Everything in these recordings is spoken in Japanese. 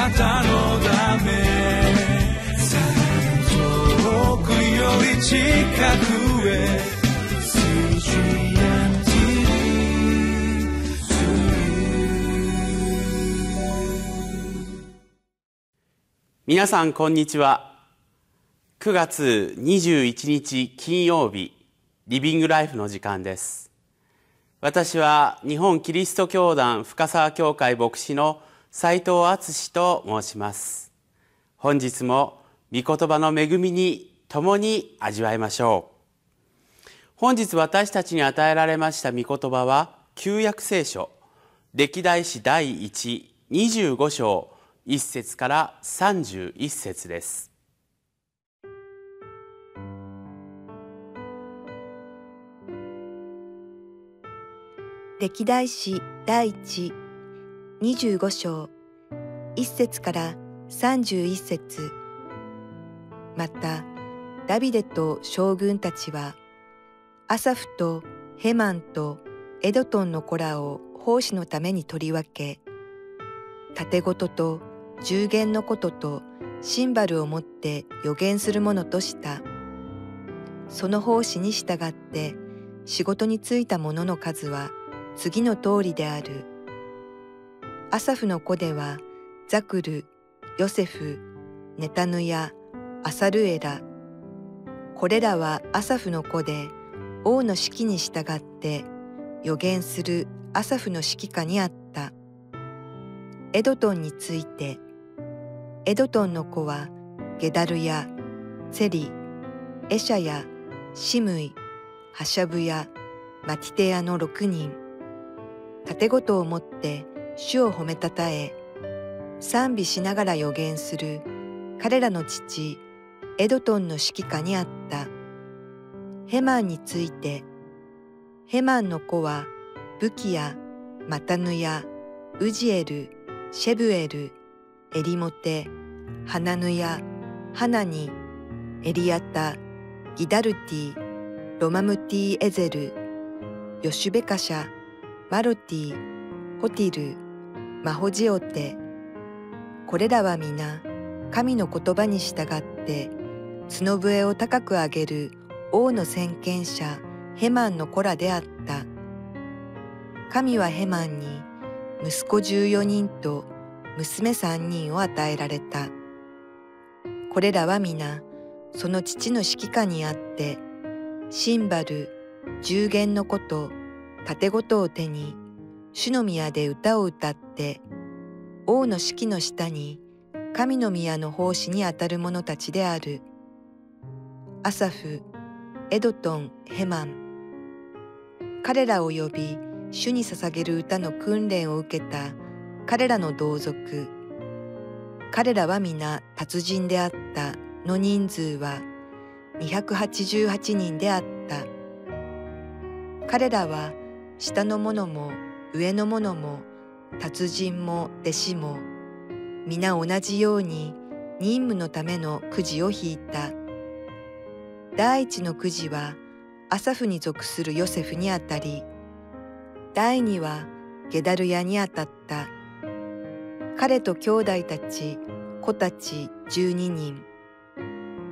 なたのため遠くより近くへ皆さんこんにちは。9月21日金曜日リビングライフの時間です。私は日本キリスト教団深沢教会牧師の斉藤敦と申します。本日も御言葉の恵みに共に味わいましょう。本日私たちに与えられました御言葉は旧約聖書歴代史第125章1節から31節です。歴代史第一25章1節から31節またダビデと将軍たちはアサフとヘマンとエドトンの子らを奉仕のために取り分け盾事と十言のこととシンバルを持って予言するものとした。その奉仕に従って仕事に就いた者の数は次の通りである。アサフの子ではザクル、ヨセフ、ネタヌヤ、アサルエラ。これらはアサフの子で王の指揮に従って予言するアサフの指揮下にあった。エドトンについてエドトンの子はゲダルやセリ、エシャやシムイ、ハシャブやマティテアの六人。盾ごとを持って主を褒めたたえ、賛美しながら予言する彼らの父エドトンの指揮下にあった。ヘマンについて、ヘマンの子はブキヤ、マタヌヤ、ウジエル、シェブエル、エリモテ、ハナヌヤ、ハナニ、エリアタ、ギダルティ、ロマムティエゼル、ヨシュベカシャ、マロティ、ホティル、マホジオテ。これらは皆、神の言葉に従って角笛を高く上げる王の先見者ヘマンの子らであった。神はヘマンに息子14人と娘三人を与えられた。これらは皆、その父の指揮下にあって、シンバル、十弦のこと、盾ごとを手に、主の宮で歌を歌って、王の指揮の下に、神の宮の奉仕にあたる者たちである。アサフ、エドトン、ヘマン。彼らを呼び、主に捧げる歌の訓練を受けた彼らの同族彼らは皆達人であったの人数は288人であった彼らは下の者も上の者も達人も弟子も皆同じように任務のためのくじを引いた。第一のくじはアサフに属するヨセフにあたり。第二はゲダルヤにあたった。彼と兄弟たち子たち12人。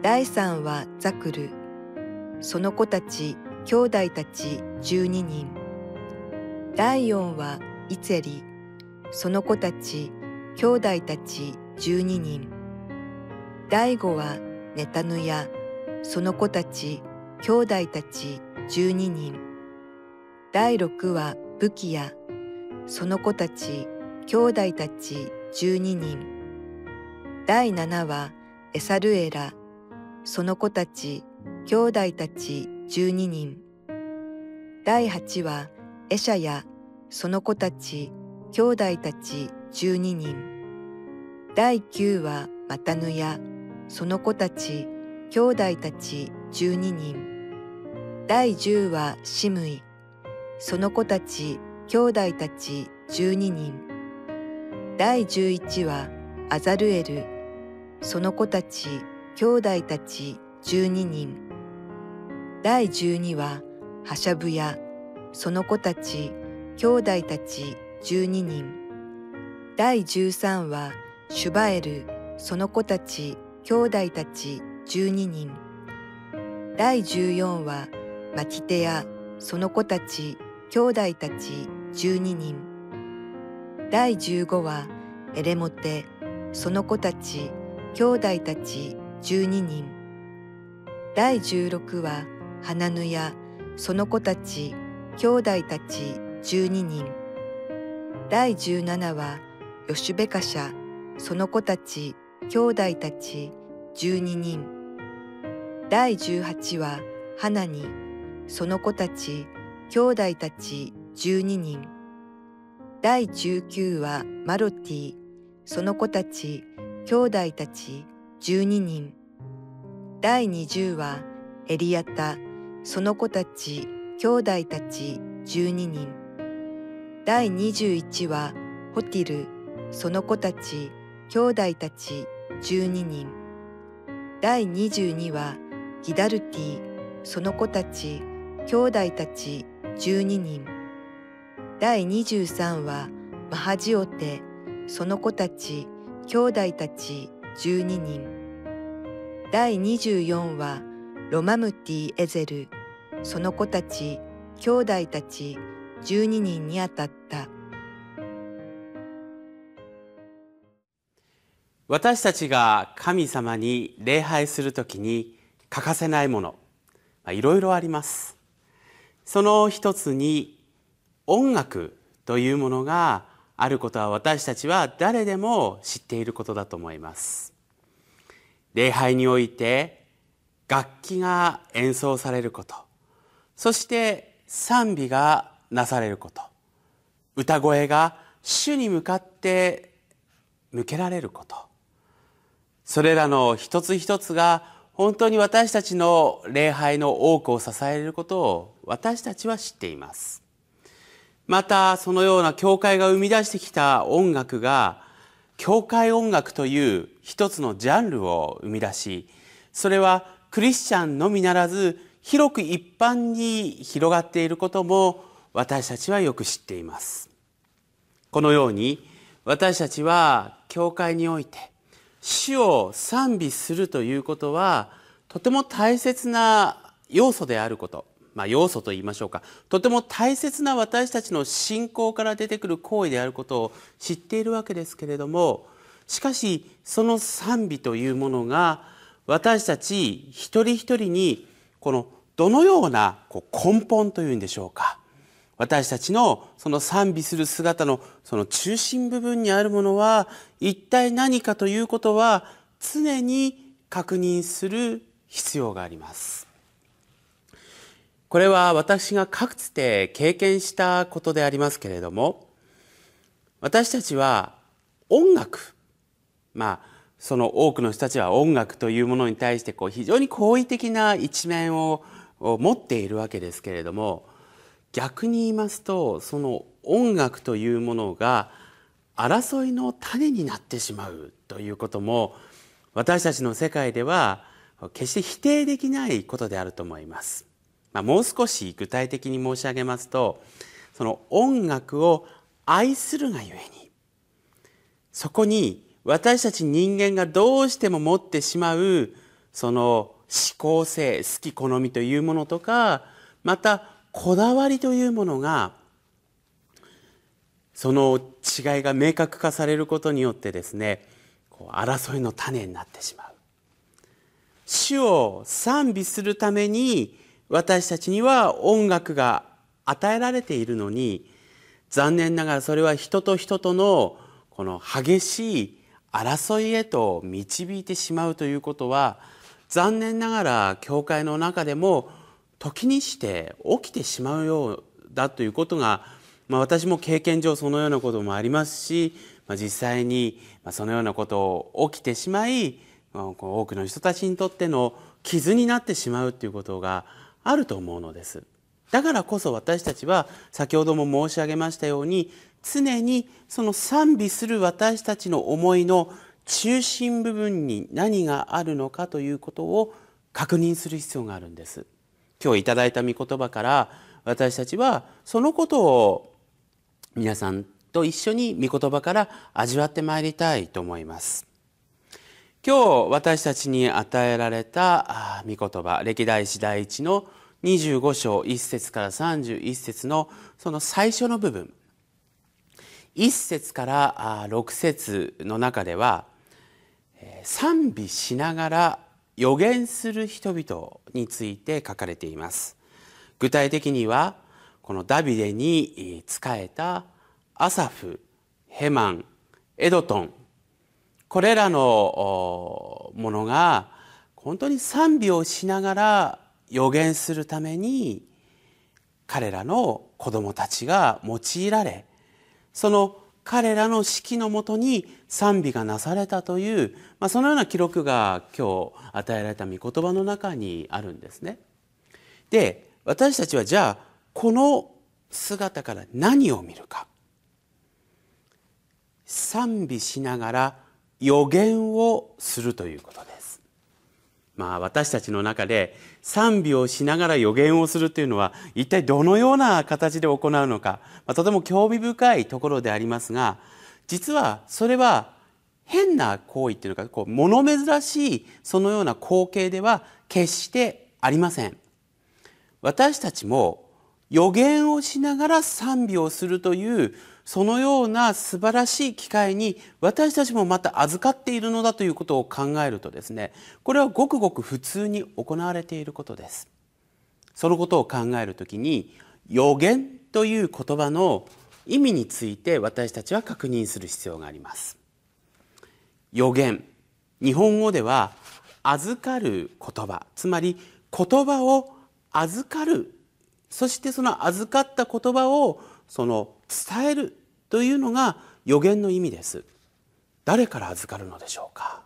第三はザクル。その子たち兄弟たち12人。第四はイツェリその子たち兄弟たち12人。第五はネタヌヤその子たち兄弟たち12人。第六はブキヤその子たち兄弟たち12人。第7はエサルエラ。その子たち兄弟たち12人。第8はエシャヤ。その子たち兄弟たち12人。第9はマタヌヤその子たち兄弟たち12人。第10はシムイ。その子たち兄弟たち12人。第11はアザルエル、その子たち、兄弟たち12人。第12はハシャブヤ、その子たち、兄弟たち12人。第13はシュバエルその子たち兄弟たち12人。第14はマキテヤその子たち兄弟たち12人。第15はエレモテその子たち兄弟たち12人。第16はハナヌヤその子たち兄弟たち12人。第17はヨシュベカシャその子たち兄弟たち12人。第18はハナニその子たち兄弟たち12人。第19はマロティその子たち兄弟たち12人。第20はエリアタその子たち兄弟たち12人。第21はホティルその子たち兄弟たち12人。第22はギダルティその子たち兄弟たち12人。第23はマハジオテその子たち兄弟たち12人。第24はロマムティエゼルその子たち兄弟たち12人にあたった。私たちが神様に礼拝するときに欠かせないものいろいろあります。その一つに音楽というものがあることは私たちは誰でも知っていることだと思います。礼拝において楽器が演奏されることそして賛美がなされること。歌声が主に向かって向けられること。それらの一つ一つが本当に私たちの礼拝の多くを支えることを私たちは知っています。またそのような教会が生み出してきた音楽が教会音楽という一つのジャンルを生み出しそれはクリスチャンのみならず広く一般に広がっていることも私たちはよく知っています。このように私たちは教会において主を賛美するということはとても大切な要素であること。まあ、要素と言いましょうか。とても大切な私たちの信仰から出てくる行為であることを知っているわけですけれどもしかしその賛美というものが私たち一人一人にこのどのようなこう根本というんでしょうか。私たちのその賛美する姿のその中心部分にあるものは一体何かということは常に確認する必要があります。これは私がかつて経験したことでありますけれども私たちは音楽まあその多くの人たちは音楽というものに対してこう非常に好意的な一面を持っているわけですけれども逆に言いますとその音楽というものが争いの種になってしまうということも私たちの世界では決して否定できないことであると思います。まあ、もう少し具体的に申し上げますとその音楽を愛するがゆえにそこに私たち人間がどうしても持ってしまうその思考性好き好みというものとかまたこだわりというものがその違いが明確化されることによってですねこう争いの種になってしまう。主を賛美するために私たちには音楽が与えられているのに残念ながらそれは人と人とのこの激しい争いへと導いてしまうということは残念ながら教会の中でも時にして起きてしまうようだということが、まあ、私も経験上そのようなこともありますし、まあ、実際にそのようなことを起きてしまい多くの人たちにとっての傷になってしまうということがあると思うのです。だからこそ私たちは先ほども申し上げましたように常にその賛美する私たちの思いの中心部分に何があるのかということを確認する必要があるんです。今日いただいた御言葉から私たちはそのことを皆さんと一緒に御言葉から味わってまいりたいと思います。今日私たちに与えられた御言葉歴代史第一の25章1節から31節のその最初の部分。1節から6節の中では賛美しながら予言する人々について書かれています。具体的にはこのダビデに仕えたアサフヘマンエドトン。これらのものが本当に賛美をしながら予言するために彼らの子供たちが用いられその彼らの指揮のもとに賛美がなされたという、まあ、そのような記録が今日与えられた御言葉の中にあるんですね。で私たちはじゃあこの姿から何を見るか賛美しながら予言をするということです。まあ私たちの中で賛美をしながら予言をするというのは一体どのような形で行うのか、まあ、とても興味深いところでありますが実はそれは変な行為っていうのかこう物珍しいそのような光景では決してありません。私たちも予言をしながら賛美をするというそのような素晴らしい機会に私たちもまた預かっているのだということを考えるとですねこれはごくごく普通に行われていることです。そのことを考えるときに予言という言葉の意味について私たちは確認する必要があります。予言。日本語では預かる言葉。つまり言葉を預かるそしてその預かった言葉をその伝えるというのが予言の意味です。誰から預かるのでしょうか？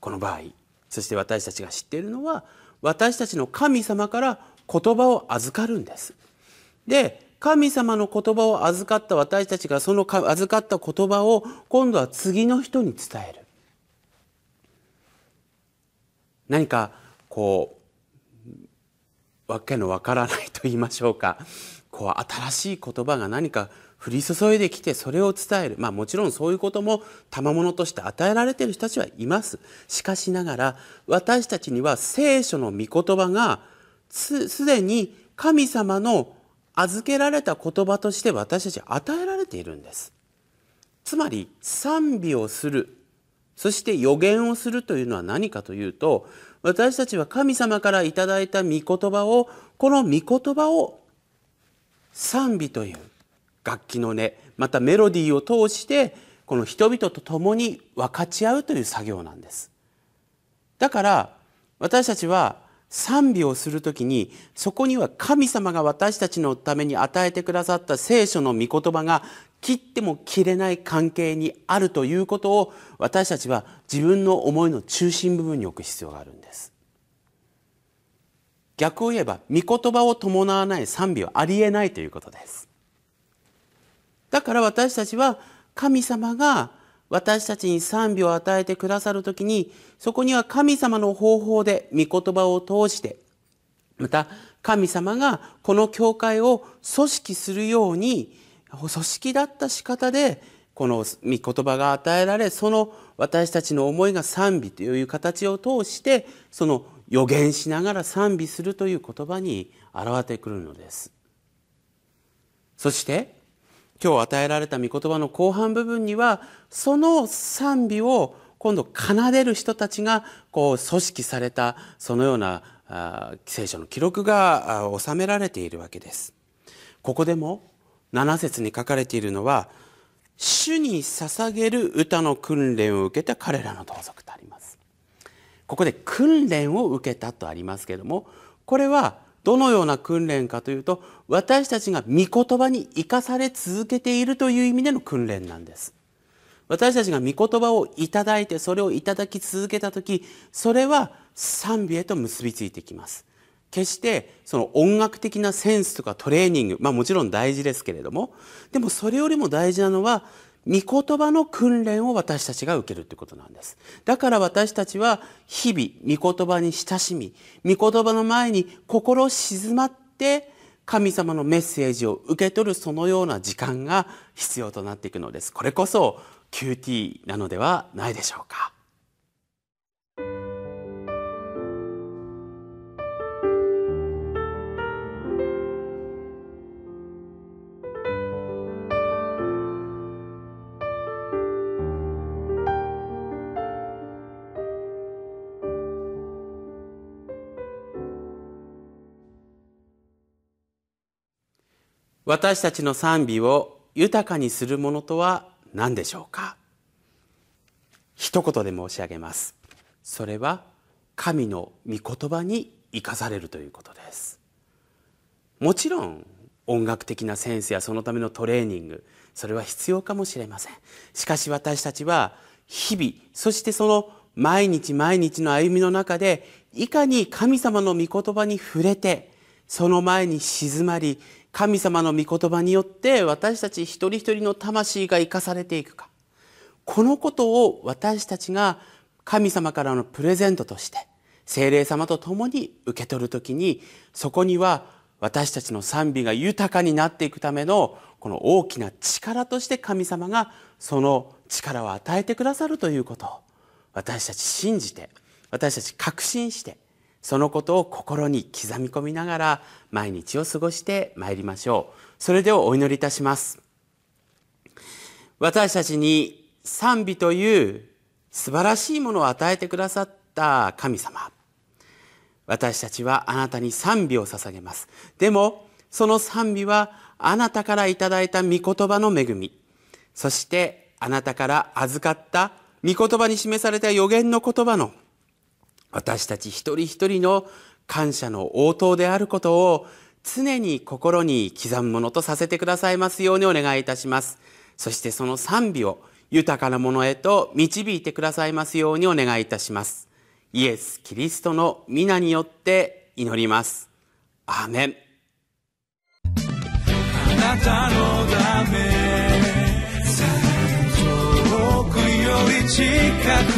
この場合そして私たちが知っているのは私たちの神様から言葉を預かるんです。で神様の言葉を預かった私たちがその預かった言葉を今度は次の人に伝える。何かこうわけのわからないと言いましょうか。こう新しい言葉が何か降り注いできてそれを伝える。まあもちろんそういうことも賜物として与えられている人たちはいます。しかしながら私たちには聖書の御言葉がすでに神様の預けられた言葉として私たち与えられているんです。つまり賛美をする。そして予言をするというのは何かというと私たちは神様からいただいた御言葉をこの御言葉を賛美という楽器の音またメロディーを通してこの人々と共に分かち合うという作業なんです。だから私たちは賛美をする時にそこには神様が私たちのために与えてくださった聖書の御言葉が切っても切れない関係にあるということを私たちは自分の思いの中心部分に置く必要があるんです。逆を言えば御言葉を伴わない賛美はありえないということです。だから私たちは神様が私たちに賛美を与えてくださるときにそこには神様の方法で御言葉を通してまた神様がこの教会を組織するように組織だった仕方でこの御言葉が与えられその私たちの思いが賛美という形を通してその予言しながら賛美するという言葉に現れてくるのです。そして今日与えられた御言葉の後半部分にはその賛美を今度奏でる人たちがこう組織されたそのような聖書の記録が収められているわけです。ここでも7節に書かれているのは主に捧げる歌の訓練を受けた彼らの同族とあります。ここで訓練を受けたとありますけれどもこれはどのような訓練かというと私たちが御言葉に生かされ続けているという意味での訓練なんです。私たちが御言葉をいただいてそれをいただき続けた時それは賛美へと結びついてきます。決してその音楽的なセンスとかトレーニングまあもちろん大事ですけれどもでもそれよりも大事なのは御言葉の訓練を私たちが受けるということなんです。だから私たちは日々御言葉に親しみ御言葉の前に心静まって神様のメッセージを受け取るそのような時間が必要となっていくのです。これこそ QT なのではないでしょうか。私たちの賛美を豊かにするものとは何でしょうか？一言で申し上げます。それは神の御言葉に生かされるということです。もちろん音楽的なセンスやそのためのトレーニングそれは必要かもしれません。しかし私たちは日々そしてその毎日毎日の歩みの中でいかに神様の御言葉に触れてその前に静まり神様の御言葉によって私たち一人一人の魂が生かされていくか。このことを私たちが神様からのプレゼントとして精霊様と共に受け取るときにそこには私たちの賛美が豊かになっていくためのこの大きな力として神様がその力を与えてくださるということを私たち信じて私たち確信してそのことを心に刻み込みながら毎日を過ごしてまいりましょう。それではお祈りいたします。私たちに賛美という素晴らしいものを与えてくださった神様。私たちはあなたに賛美を捧げます。でもその賛美はあなたからいただいた御言葉の恵み。そしてあなたから預かった御言葉に示された予言の言葉の私たち一人一人の感謝の応答であることを常に心に刻むものとさせてくださいますようにお願いいたします。そしてその賛美を豊かなものへと導いてくださいますようにお願いいたします。イエス・キリストの皆によって祈ります。アーメン。あなたのため遠くより近く